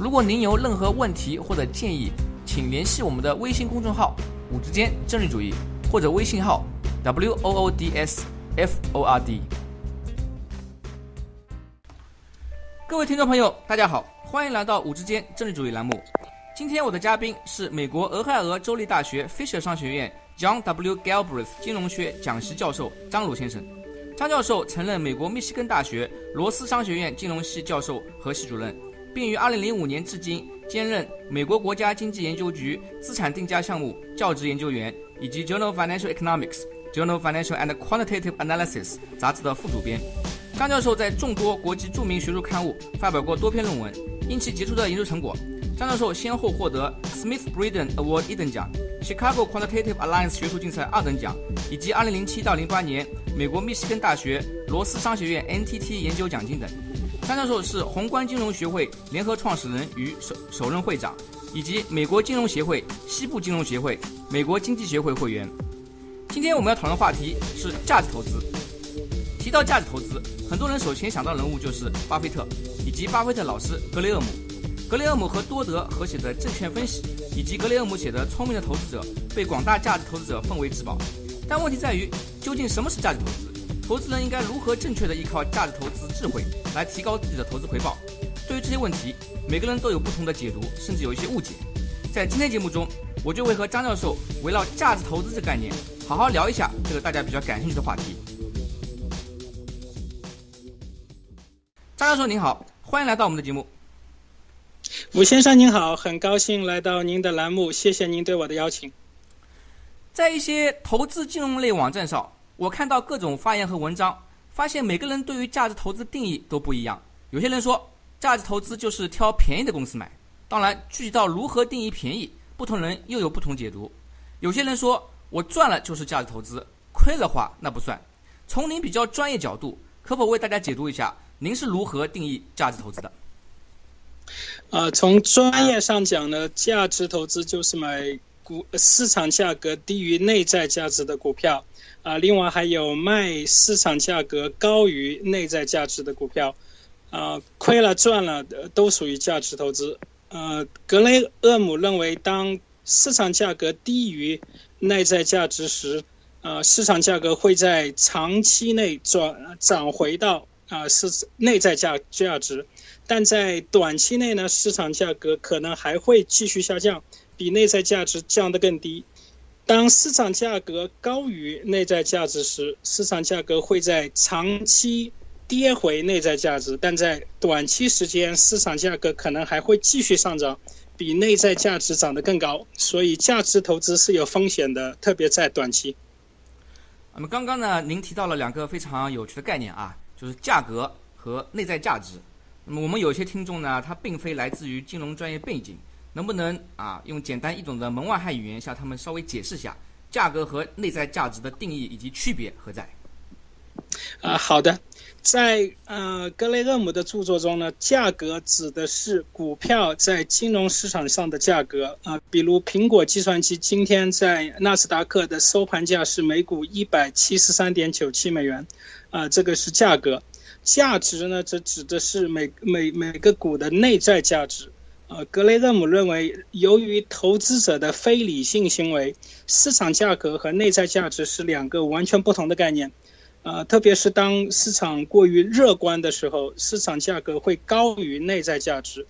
如果您有任何问题或者建议，请联系我们的微信公众号“五之间政治主义”或者微信号 “w o o d s f o r d”。各位听众朋友，大家好，欢迎来到“五之间政治主义”栏目。今天我的嘉宾是美国俄亥俄州立大学 Fisher 商学院 John W. Galbraith 金融学讲席教授张鲁先生。张教授曾任美国密西根大学罗斯商学院金融系教授和系主任。并于2005年至今兼任美国国家经济研究局资产定价项目教职研究员，以及《Journal of Financial Economics》《Journal of Financial and Quantitative Analysis》杂志的副主编。张教授在众多国际著名学术刊物发表过多篇论文。因其杰出的研究成果，张教授先后获得 Smith Braden Award 一等奖、Chicago Quantitative Alliance 学术竞赛二等奖，以及2007到08年美国密西根大学罗斯商学院 NTT 研究奖金等。张教授是宏观金融学会联合创始人与首首任会长，以及美国金融协会、西部金融协会、美国经济协会会员。今天我们要讨论话题是价值投资。提到价值投资，很多人首先想到人物就是巴菲特以及巴菲特老师格雷厄姆。格雷厄姆和多德合写的《证券分析》，以及格雷厄姆写的《聪明的投资者》，被广大价值投资者奉为至宝。但问题在于，究竟什么是价值投资？投资人应该如何正确的依靠价值投资智慧来提高自己的投资回报？对于这些问题，每个人都有不同的解读，甚至有一些误解。在今天节目中，我就会和张教授围绕价值投资这个概念，好好聊一下这个大家比较感兴趣的话题。张教授您好，欢迎来到我们的节目。吴先生您好，很高兴来到您的栏目，谢谢您对我的邀请。在一些投资金融类网站上。我看到各种发言和文章，发现每个人对于价值投资定义都不一样。有些人说，价值投资就是挑便宜的公司买。当然，具体到如何定义便宜，不同人又有不同解读。有些人说我赚了就是价值投资，亏了话那不算。从您比较专业角度，可否为大家解读一下，您是如何定义价值投资的？啊，从专业上讲呢，价值投资就是买股市场价格低于内在价值的股票。啊，另外还有卖市场价格高于内在价值的股票，啊，亏了赚了都属于价值投资。呃，格雷厄姆认为，当市场价格低于内在价值时，啊，市场价格会在长期内转涨回到啊是内在价价值，但在短期内呢，市场价格可能还会继续下降，比内在价值降得更低。当市场价格高于内在价值时，市场价格会在长期跌回内在价值，但在短期时间，市场价格可能还会继续上涨，比内在价值涨得更高。所以，价值投资是有风险的，特别在短期。那么，刚刚呢，您提到了两个非常有趣的概念啊，就是价格和内在价值。那么，我们有些听众呢，他并非来自于金融专业背景。能不能啊用简单易懂的门外汉语言向他们稍微解释一下价格和内在价值的定义以及区别何在？啊，好的，在呃格雷厄姆的著作中呢，价格指的是股票在金融市场上的价格啊，比如苹果计算机今天在纳斯达克的收盘价是每股一百七十三点九七美元啊，这个是价格。价值呢，则指的是每每每个股的内在价值。呃，格雷厄姆认为，由于投资者的非理性行为，市场价格和内在价值是两个完全不同的概念。呃，特别是当市场过于乐观的时候，市场价格会高于内在价值；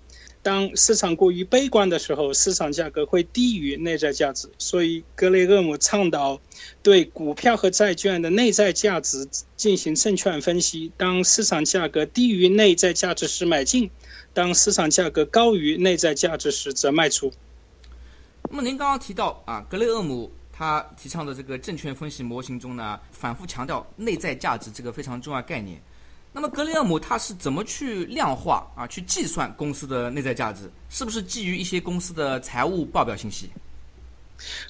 当市场过于悲观的时候，市场价格会低于内在价值。所以，格雷厄姆倡导对股票和债券的内在价值进行证券分析。当市场价格低于内在价值时买进。当市场价格高于内在价值时，则卖出。那么您刚刚提到啊，格雷厄姆他提倡的这个证券分析模型中呢，反复强调内在价值这个非常重要概念。那么格雷厄姆他是怎么去量化啊，去计算公司的内在价值？是不是基于一些公司的财务报表信息？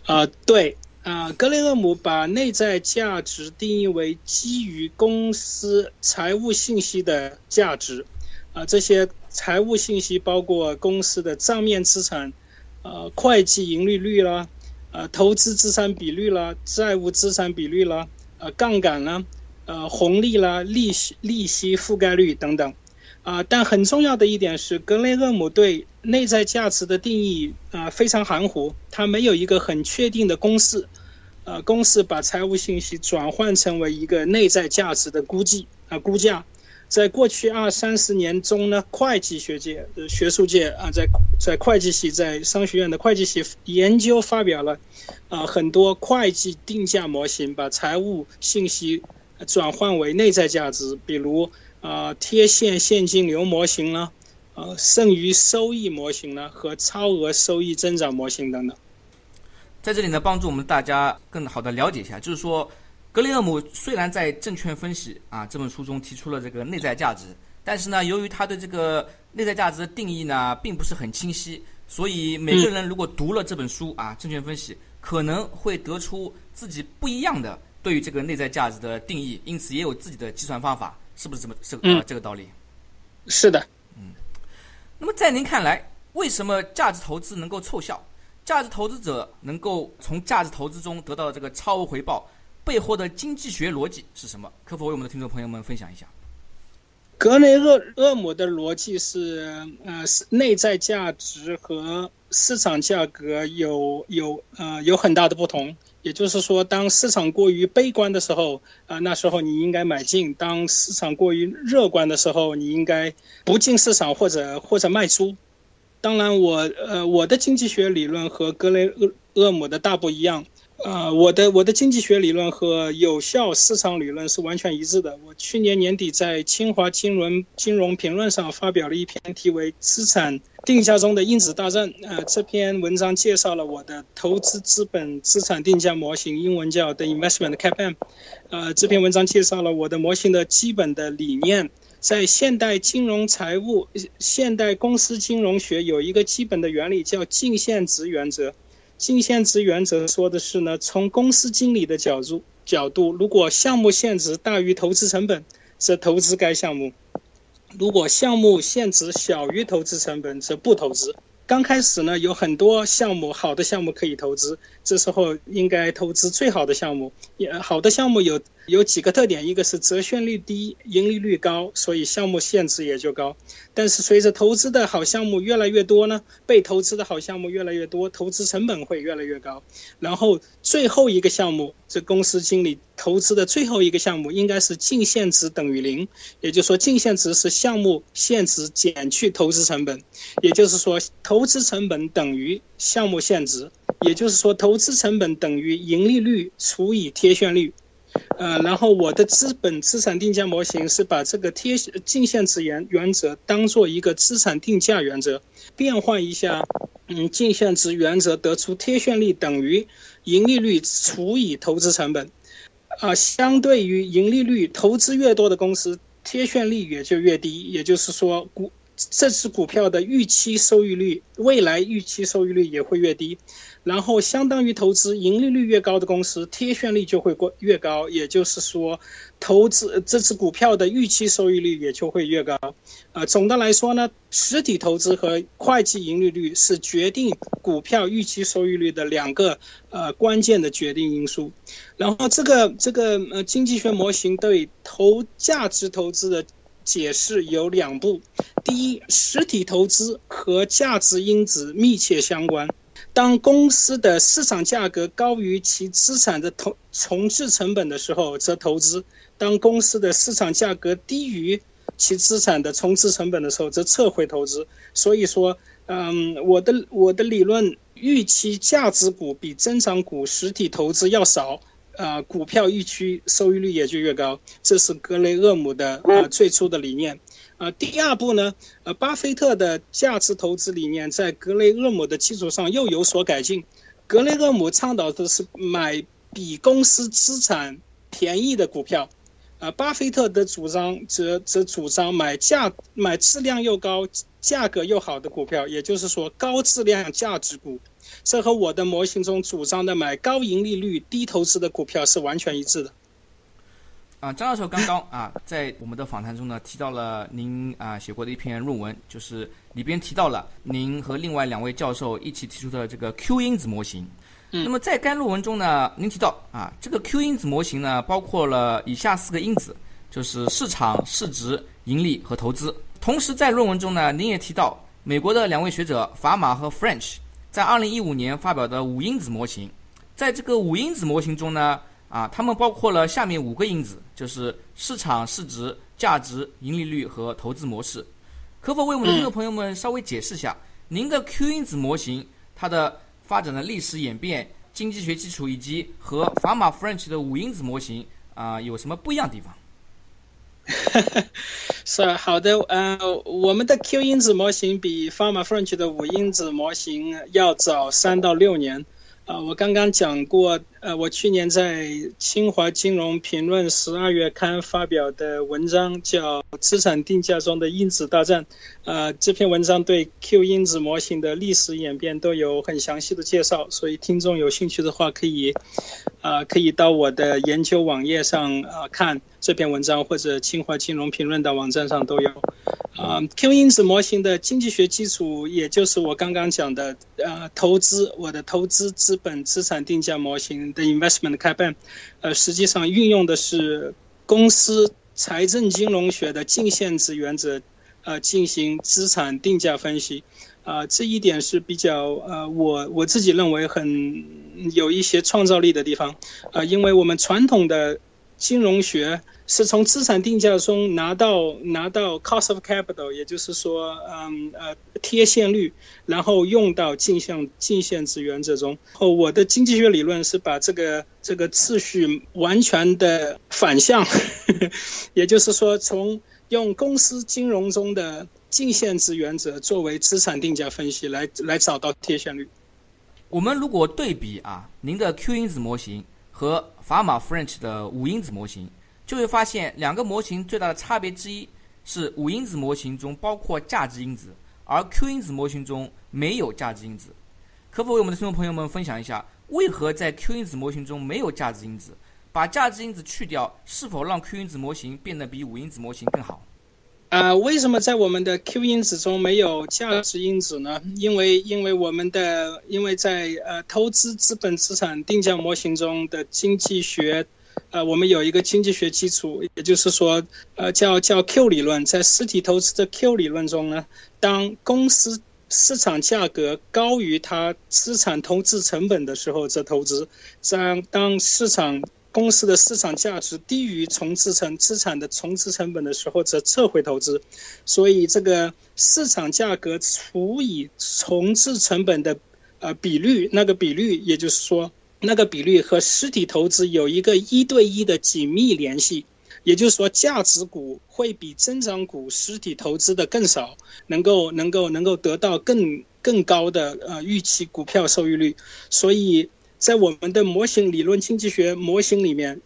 啊，对，啊，格雷厄姆把内在价值定义为基于公司财务信息的价值，啊，这些财务信息包括公司的账面资产，呃，会计盈利率啦，呃，投资资产比率啦，债务资产比率啦，呃，杠杆啦，呃，红利啦，利息利息覆盖率等等。啊，但很重要的一点是，格雷厄姆对内在价值的定义啊非常含糊，他没有一个很确定的公式，呃，公式把财务信息转换成为一个内在价值的估计啊估价，在过去二三十年中呢，会计学界学术界啊，在在会计系在商学院的会计系研究发表了啊很多会计定价模型，把财务信息转换为内在价值，比如。啊，贴现现金流模型呢，呃，剩余收益模型呢，和超额收益增长模型等等，在这里呢，帮助我们大家更好的了解一下，就是说，格雷厄姆虽然在《证券分析》啊这本书中提出了这个内在价值，但是呢，由于他对这个内在价值的定义呢，并不是很清晰，所以每个人如果读了这本书啊，《证券分析》，可能会得出自己不一样的对于这个内在价值的定义，因此也有自己的计算方法。是不是这么这个啊这个道理？是的，嗯。那么在您看来，为什么价值投资能够凑效？价值投资者能够从价值投资中得到这个超额回报，背后的经济学逻辑是什么？可否为我们的听众朋友们分享一下？格雷厄厄姆的逻辑是，呃，是内在价值和市场价格有有呃有很大的不同。也就是说，当市场过于悲观的时候，啊，那时候你应该买进；当市场过于乐观的时候，你应该不进市场或者或者卖出。当然，我呃我的经济学理论和格雷厄厄姆的大不一样。呃，我的我的经济学理论和有效市场理论是完全一致的。我去年年底在清华金融金融评论上发表了一篇题为《资产定价中的因子大战》。呃，这篇文章介绍了我的投资资本资产定价模型，英文叫 The Investment CAPM。呃，这篇文章介绍了我的模型的基本的理念。在现代金融财务、现代公司金融学有一个基本的原理叫净现值原则。净现值原则说的是呢，从公司经理的角度角度，如果项目现值大于投资成本，则投资该项目；如果项目现值小于投资成本，则不投资。刚开始呢，有很多项目，好的项目可以投资，这时候应该投资最好的项目。也好的项目有有几个特点，一个是折现率低，盈利率高，所以项目现值也就高。但是随着投资的好项目越来越多呢，被投资的好项目越来越多，投资成本会越来越高。然后最后一个项目，这公司经理投资的最后一个项目应该是净现值等于零，也就是说净现值是项目现值减去投资成本，也就是说。投资成本等于项目现值，也就是说，投资成本等于盈利率除以贴现率。呃，然后我的资本资产定价模型是把这个贴净现值原原则当做一个资产定价原则，变换一下，嗯，净现值原则得出贴现率等于盈利率除以投资成本。啊，相对于盈利率，投资越多的公司，贴现率也就越低。也就是说，股。这只股票的预期收益率，未来预期收益率也会越低，然后相当于投资盈利率越高的公司，贴现率就会过越高，也就是说，投资这只股票的预期收益率也就会越高。呃，总的来说呢，实体投资和会计盈利率是决定股票预期收益率的两个呃关键的决定因素。然后这个这个呃经济学模型对投价值投资的。解释有两步：第一，实体投资和价值因子密切相关。当公司的市场价格高于其资产的投重置成本的时候，则投资；当公司的市场价格低于其资产的重置成本的时候，则撤回投资。所以说，嗯，我的我的理论预期价值股比增长股实体投资要少。啊，股票预期收益率也就越高，这是格雷厄姆的呃最初的理念。呃，第二步呢，呃，巴菲特的价值投资理念在格雷厄姆的基础上又有所改进。格雷厄姆倡导的是买比公司资产便宜的股票，呃，巴菲特的主张则则主张买价买质量又高、价格又好的股票，也就是说高质量价值股。这和我的模型中主张的买高盈利率、低投资的股票是完全一致的。啊，张教授刚刚啊，在我们的访谈中呢，提到了您啊写过的一篇论文，就是里边提到了您和另外两位教授一起提出的这个 Q 因子模型。那么在该论文中呢，您提到啊，这个 Q 因子模型呢，包括了以下四个因子，就是市场、市值、盈利和投资。同时在论文中呢，您也提到美国的两位学者法马和 French 在2015年发表的五因子模型，在这个五因子模型中呢。啊，他们包括了下面五个因子，就是市场市值、价值、盈利率和投资模式。可否为我们的听众朋友们稍微解释一下，您的 Q 因子模型它的发展的历史演变、经济学基础，以及和法马 French 的五因子模型啊有什么不一样的地方？是好的，呃，我们的 Q 因子模型比法马 French 的五因子模型要早三到六年。啊，我刚刚讲过，呃，我去年在清华金融评论十二月刊发表的文章叫《资产定价中的因子大战》，呃，这篇文章对 Q 因子模型的历史演变都有很详细的介绍，所以听众有兴趣的话，可以，啊，可以到我的研究网页上啊看这篇文章，或者清华金融评论的网站上都有。啊，Q 因子模型的经济学基础，也就是我刚刚讲的，呃，投资，我的投资资本资产定价模型的 investment 开办呃，实际上运用的是公司财政金融学的净现值原则，呃，进行资产定价分析，啊，这一点是比较，呃，我我自己认为很有一些创造力的地方，呃，因为我们传统的。金融学是从资产定价中拿到拿到 cost of capital，也就是说，嗯呃贴现率，然后用到净现净现值原则中。后我的经济学理论是把这个这个次序完全的反向，也就是说，从用公司金融中的净现值原则作为资产定价分析来来找到贴现率。我们如果对比啊，您的 Q 因子模型。和法马 French 的五因子模型，就会发现两个模型最大的差别之一是五因子模型中包括价值因子，而 Q 因子模型中没有价值因子。可否为我们的听众朋友们分享一下，为何在 Q 因子模型中没有价值因子？把价值因子去掉，是否让 Q 因子模型变得比五因子模型更好？啊，为什么在我们的 Q 因子中没有价值因子呢？因为因为我们的因为在呃投资资本资产定价模型中的经济学，呃我们有一个经济学基础，也就是说呃叫叫 Q 理论，在实体投资的 Q 理论中呢，当公司市场价格高于它资产投资成本的时候则投资，当当市场公司的市场价值低于重置成资产的重置成本的时候，则撤回投资。所以，这个市场价格除以重置成本的呃比率，那个比率，也就是说，那个比率和实体投资有一个一对一的紧密联系。也就是说，价值股会比增长股实体投资的更少，能够能够能够得到更更高的呃预期股票收益率。所以。在我们的模型理论经济学模型里面，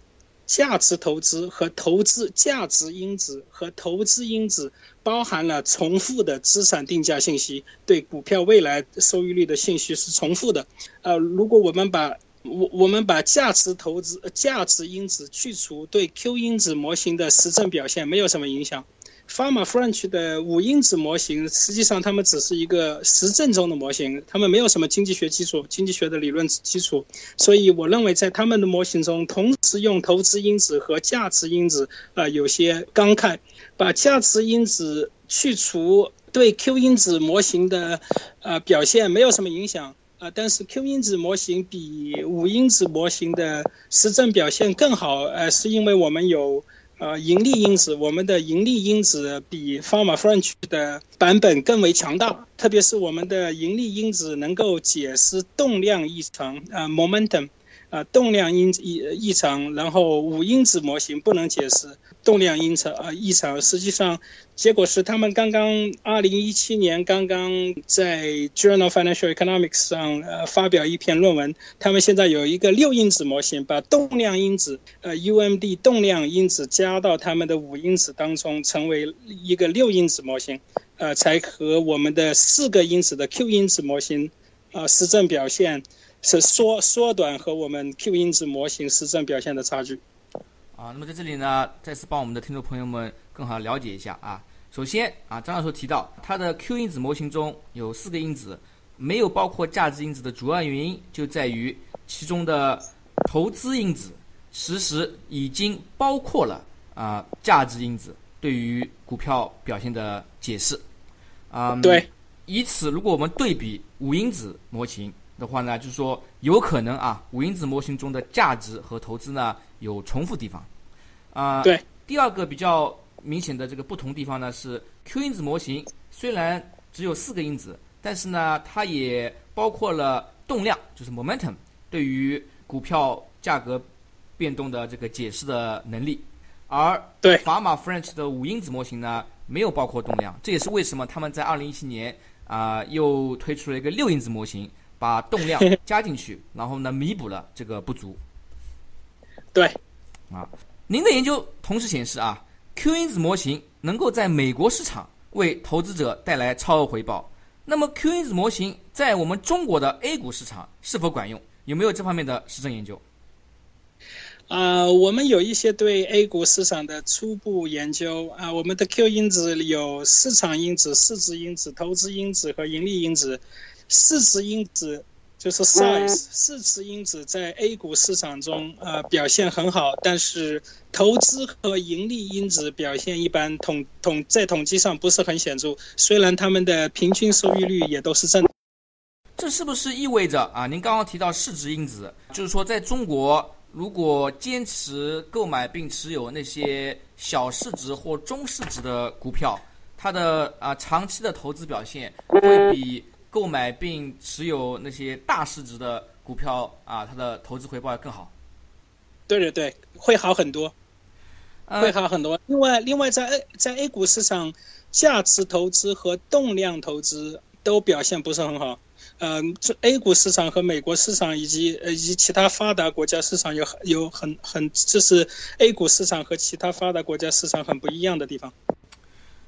价值投资和投资价值因子和投资因子包含了重复的资产定价信息，对股票未来收益率的信息是重复的。呃，如果我们把我我们把价值投资价值因子去除，对 Q 因子模型的实证表现没有什么影响。Farma French 的五因子模型，实际上他们只是一个实证中的模型，他们没有什么经济学基础、经济学的理论基础，所以我认为在他们的模型中，同时用投资因子和价值因子，呃，有些感慨。把价值因子去除，对 Q 因子模型的呃表现没有什么影响，啊，但是 Q 因子模型比五因子模型的实证表现更好，呃，是因为我们有。呃，盈利因子，我们的盈利因子比 Fama French 的版本更为强大，特别是我们的盈利因子能够解释动量异常，呃，momentum，啊动量因异异常，然后五因子模型不能解释动量因常啊异常。实际上，结果是他们刚刚二零一七年刚刚在 Journal Financial Economics 上呃发表一篇论文，他们现在有一个六因子模型，把动量因子呃 UMD 动量因子加到他们的五因子当中，成为一个六因子模型，呃，才和我们的四个因子的 Q 因子模型啊实证表现。是缩缩短和我们 Q 因子模型实证表现的差距。啊，那么在这里呢，再次帮我们的听众朋友们更好了解一下啊。首先啊，张教授提到，它的 Q 因子模型中有四个因子，没有包括价值因子的主要原因就在于其中的投资因子其实已经包括了啊价值因子对于股票表现的解释。啊，对。以此，如果我们对比五因子模型。的话呢，就是说有可能啊，五因子模型中的价值和投资呢有重复地方，啊，对。第二个比较明显的这个不同地方呢是 Q 因子模型虽然只有四个因子，但是呢它也包括了动量，就是 momentum 对于股票价格变动的这个解释的能力，而对法马 French 的五因子模型呢没有包括动量，这也是为什么他们在二零一七年啊又推出了一个六因子模型。把动量 加进去，然后呢，弥补了这个不足。对，啊，您的研究同时显示啊，Q 因子模型能够在美国市场为投资者带来超额回报。那么 Q 因子模型在我们中国的 A 股市场是否管用？有没有这方面的实证研究？啊，我们有一些对 A 股市场的初步研究啊，我们的 Q 因子有市场因子、市值因子、投资因子和盈利因子。市值因子就是 size，市值因子在 A 股市场中呃表现很好，但是投资和盈利因子表现一般，统统在统计上不是很显著。虽然他们的平均收益率也都是正。这是不是意味着啊？您刚刚提到市值因子，就是说在中国，如果坚持购买并持有那些小市值或中市值的股票，它的啊长期的投资表现会比。购买并持有那些大市值的股票啊，它的投资回报要更好。对对对，会好很多，会好很多。另外，另外在 A 在 A 股市场，价值投资和动量投资都表现不是很好。嗯，这 A 股市场和美国市场以及呃以及其他发达国家市场有有很很，这是 A 股市场和其他发达国家市场很不一样的地方。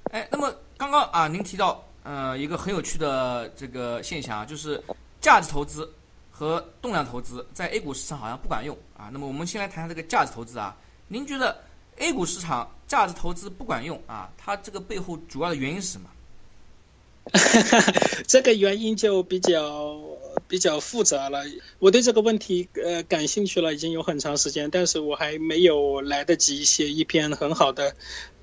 哎，那么刚刚啊，您提到。呃，一个很有趣的这个现象啊，就是价值投资和动量投资在 A 股市场好像不管用啊。那么我们先来谈谈这个价值投资啊。您觉得 A 股市场价值投资不管用啊？它这个背后主要的原因是什么？这个原因就比较比较复杂了。我对这个问题呃感兴趣了已经有很长时间，但是我还没有来得及写一篇很好的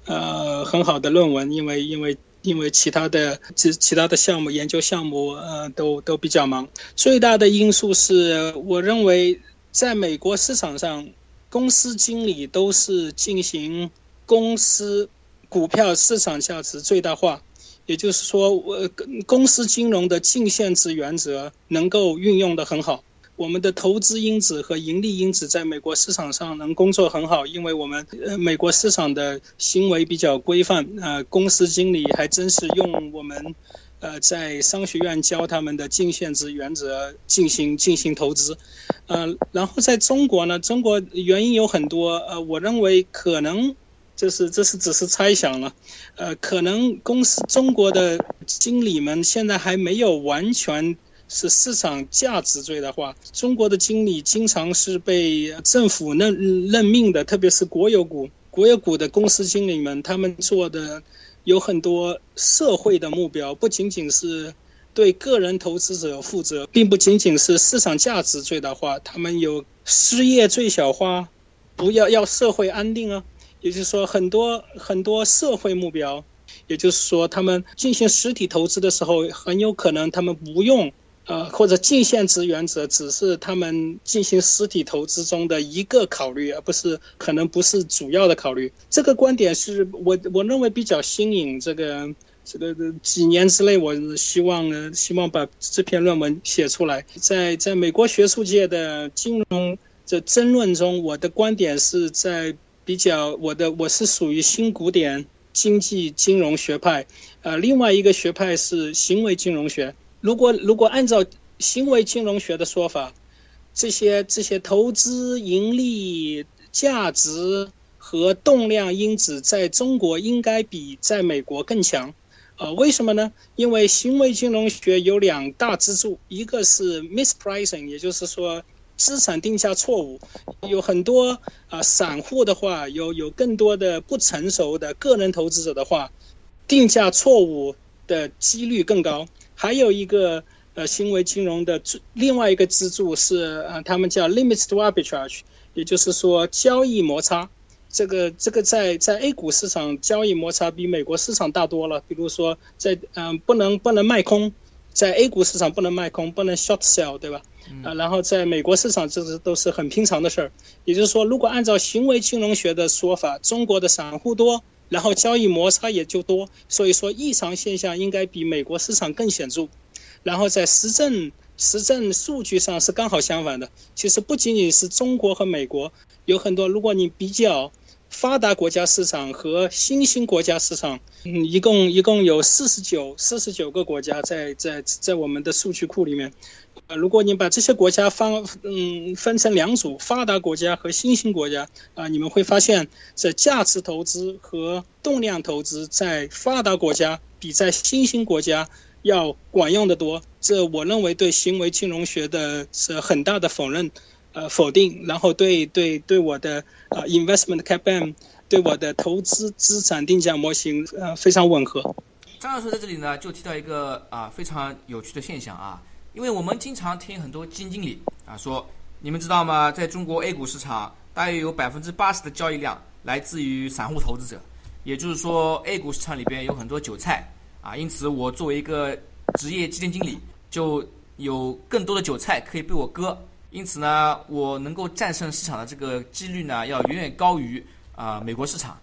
呃很好的论文，因为因为。因为其他的其其他的项目研究项目呃都都比较忙，最大的因素是我认为在美国市场上，公司经理都是进行公司股票市场价值最大化，也就是说，我公司金融的净现值原则能够运用的很好。我们的投资因子和盈利因子在美国市场上能工作很好，因为我们呃美国市场的行为比较规范，呃公司经理还真是用我们呃在商学院教他们的净现值原则进行进行投资，呃然后在中国呢，中国原因有很多，呃我认为可能就是这是只是猜想了，呃可能公司中国的经理们现在还没有完全。是市场价值最大化。中国的经理经常是被政府任任命的，特别是国有股、国有股的公司经理们，他们做的有很多社会的目标，不仅仅是对个人投资者负责，并不仅仅是市场价值最大化，他们有失业最小化，不要要社会安定啊。也就是说，很多很多社会目标，也就是说，他们进行实体投资的时候，很有可能他们不用。呃，或者净现值原则只是他们进行实体投资中的一个考虑，而不是可能不是主要的考虑。这个观点是我我认为比较新颖。这个这个几年之内，我希望呢，希望把这篇论文写出来。在在美国学术界的金融这争论中，我的观点是在比较我的我是属于新古典经济金融学派，呃，另外一个学派是行为金融学。如果如果按照行为金融学的说法，这些这些投资盈利价值和动量因子在中国应该比在美国更强。呃，为什么呢？因为行为金融学有两大支柱，一个是 mispricing，也就是说。资产定价错误，有很多啊，散户的话有有更多的不成熟的个人投资者的话，定价错误的几率更高。还有一个呃，行为金融的另外一个支柱是呃，他们叫 limits to arbitrage，也就是说交易摩擦。这个这个在在 A 股市场交易摩擦比美国市场大多了。比如说在嗯，不能不能卖空，在 A 股市场不能卖空，不能 short sell，对吧？啊，然后在美国市场，这是都是很平常的事儿。也就是说，如果按照行为金融学的说法，中国的散户多，然后交易摩擦也就多，所以说异常现象应该比美国市场更显著。然后在实证实证数据上是刚好相反的。其实不仅仅是中国和美国，有很多，如果你比较。发达国家市场和新兴国家市场，嗯，一共一共有四十九四十九个国家在在在我们的数据库里面。呃，如果你把这些国家分嗯分成两组，发达国家和新兴国家，啊，你们会发现，这价值投资和动量投资在发达国家比在新兴国家要管用的多。这我认为对行为金融学的是很大的否认。呃，否定，然后对对对我的呃 investment CAPM，对我的投资资产定价模型呃非常吻合。张教授在这里呢就提到一个啊非常有趣的现象啊，因为我们经常听很多基金经理啊说，你们知道吗？在中国 A 股市场，大约有百分之八十的交易量来自于散户投资者，也就是说 A 股市场里边有很多韭菜啊，因此我作为一个职业基金经理，就有更多的韭菜可以被我割。因此呢，我能够战胜市场的这个几率呢，要远远高于啊美国市场。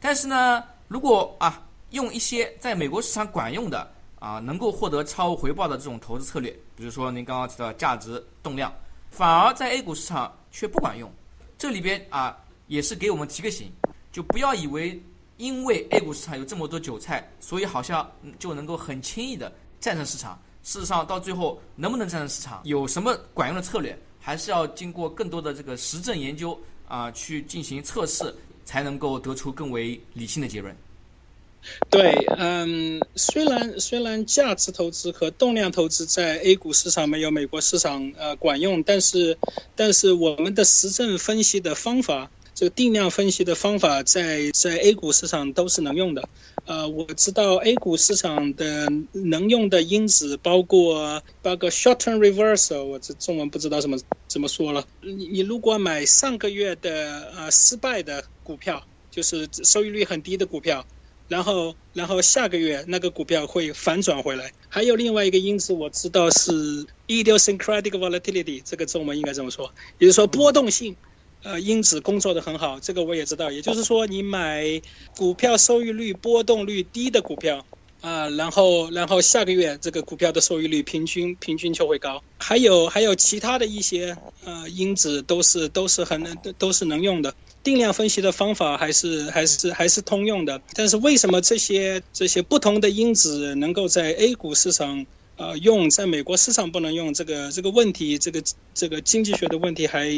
但是呢，如果啊用一些在美国市场管用的啊能够获得超额回报的这种投资策略，比如说您刚刚提到价值动量，反而在 A 股市场却不管用。这里边啊也是给我们提个醒，就不要以为因为 A 股市场有这么多韭菜，所以好像就能够很轻易的战胜市场。事实上，到最后能不能战胜市场，有什么管用的策略，还是要经过更多的这个实证研究啊，去进行测试，才能够得出更为理性的结论。对，嗯，虽然虽然价值投资和动量投资在 A 股市场没有美国市场呃管用，但是但是我们的实证分析的方法。这个定量分析的方法在在 A 股市场都是能用的，呃，我知道 A 股市场的能用的因子包括包括 short-term reversal，我这中文不知道怎么怎么说了。你你如果买上个月的呃失败的股票，就是收益率很低的股票，然后然后下个月那个股票会反转回来。还有另外一个因子我知道是 idiosyncratic volatility，这个中文应该这么说，也就是说波动性。呃，因子工作的很好，这个我也知道。也就是说，你买股票收益率波动率低的股票啊，然后然后下个月这个股票的收益率平均平均就会高。还有还有其他的一些呃因子都是都是很都是能用的。定量分析的方法还是还是还是通用的。但是为什么这些这些不同的因子能够在 A 股市场？呃，用在美国市场不能用这个这个问题，这个这个经济学的问题还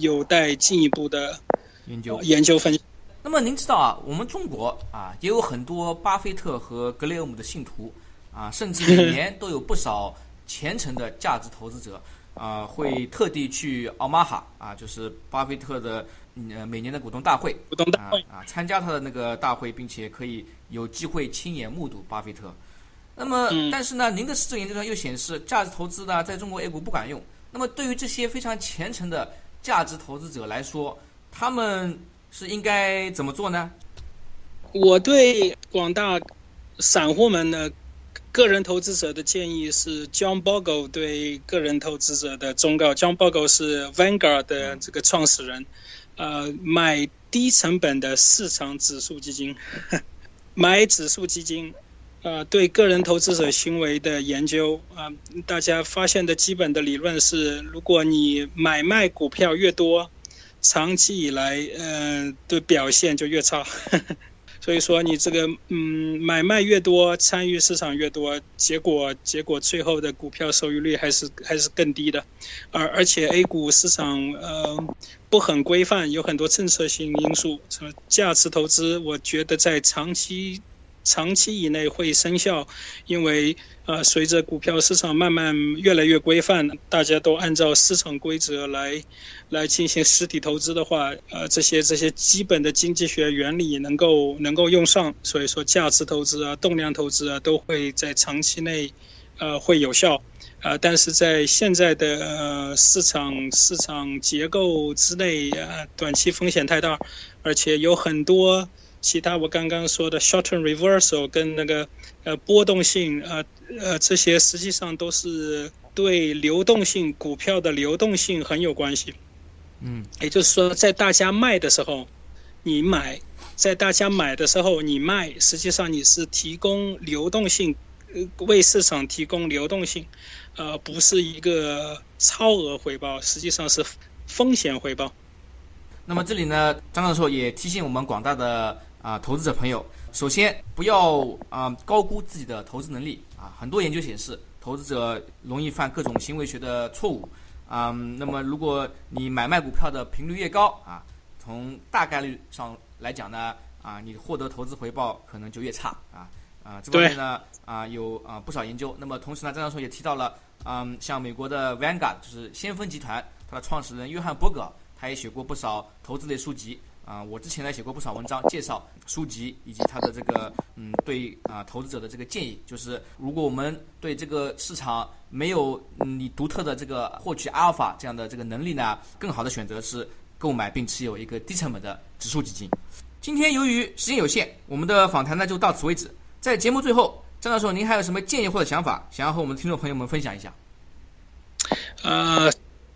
有待进一步的研究研究分析。那么您知道啊，我们中国啊也有很多巴菲特和格雷厄姆的信徒啊，甚至每 年都有不少虔诚的价值投资者啊，会特地去奥马哈啊，就是巴菲特的呃每年的股东大会，股东大会啊，参加他的那个大会，并且可以有机会亲眼目睹巴菲特。那么，但是呢，您的市政研究上又显示，价值投资呢在中国 A 股不管用。那么，对于这些非常虔诚的价值投资者来说，他们是应该怎么做呢？我对广大散户们的个人投资者的建议是：John Bogle 对个人投资者的忠告。John Bogle 是 Vanguard 的这个创始人，呃，买低成本的市场指数基金，买指数基金。呃对个人投资者行为的研究啊，大家发现的基本的理论是，如果你买卖股票越多，长期以来呃的表现就越差。所以说你这个嗯买卖越多，参与市场越多，结果结果最后的股票收益率还是还是更低的，而而且 A 股市场呃不很规范，有很多政策性因素，什么价值投资，我觉得在长期。长期以内会生效，因为呃，随着股票市场慢慢越来越规范，大家都按照市场规则来来进行实体投资的话，呃，这些这些基本的经济学原理能够能够用上，所以说价值投资啊、动量投资啊，都会在长期内呃会有效，呃，但是在现在的呃市场市场结构之内啊，短期风险太大，而且有很多。其他我刚刚说的 short-term reversal 跟那个呃波动性呃呃这些实际上都是对流动性股票的流动性很有关系。嗯，也就是说，在大家卖的时候你买，在大家买的时候你卖，实际上你是提供流动性，为市场提供流动性，呃，不是一个超额回报，实际上是风险回报。那么这里呢，张教授也提醒我们广大的。啊，投资者朋友，首先不要啊高估自己的投资能力啊。很多研究显示，投资者容易犯各种行为学的错误啊。那么，如果你买卖股票的频率越高啊，从大概率上来讲呢，啊，你获得投资回报可能就越差啊。啊，这方面呢啊有啊不少研究。那么同时呢，张教授也提到了，嗯，像美国的 Vanguard 就是先锋集团，它的创始人约翰伯格，他也写过不少投资类书籍。啊，我之前呢写过不少文章，介绍书籍以及他的这个嗯对啊投资者的这个建议，就是如果我们对这个市场没有你独特的这个获取阿尔法这样的这个能力呢，更好的选择是购买并持有一个低成本的指数基金。今天由于时间有限，我们的访谈呢就到此为止。在节目最后，张教授您还有什么建议或者想法，想要和我们的听众朋友们分享一下？呃。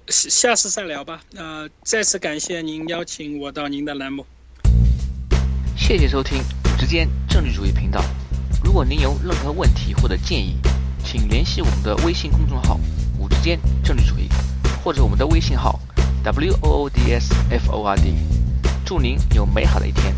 下次再聊吧。呃，再次感谢您邀请我到您的栏目。谢谢收听五之间政治主义频道。如果您有任何问题或者建议，请联系我们的微信公众号“五之间政治主义”，或者我们的微信号 “w o o d s f o r d”。祝您有美好的一天。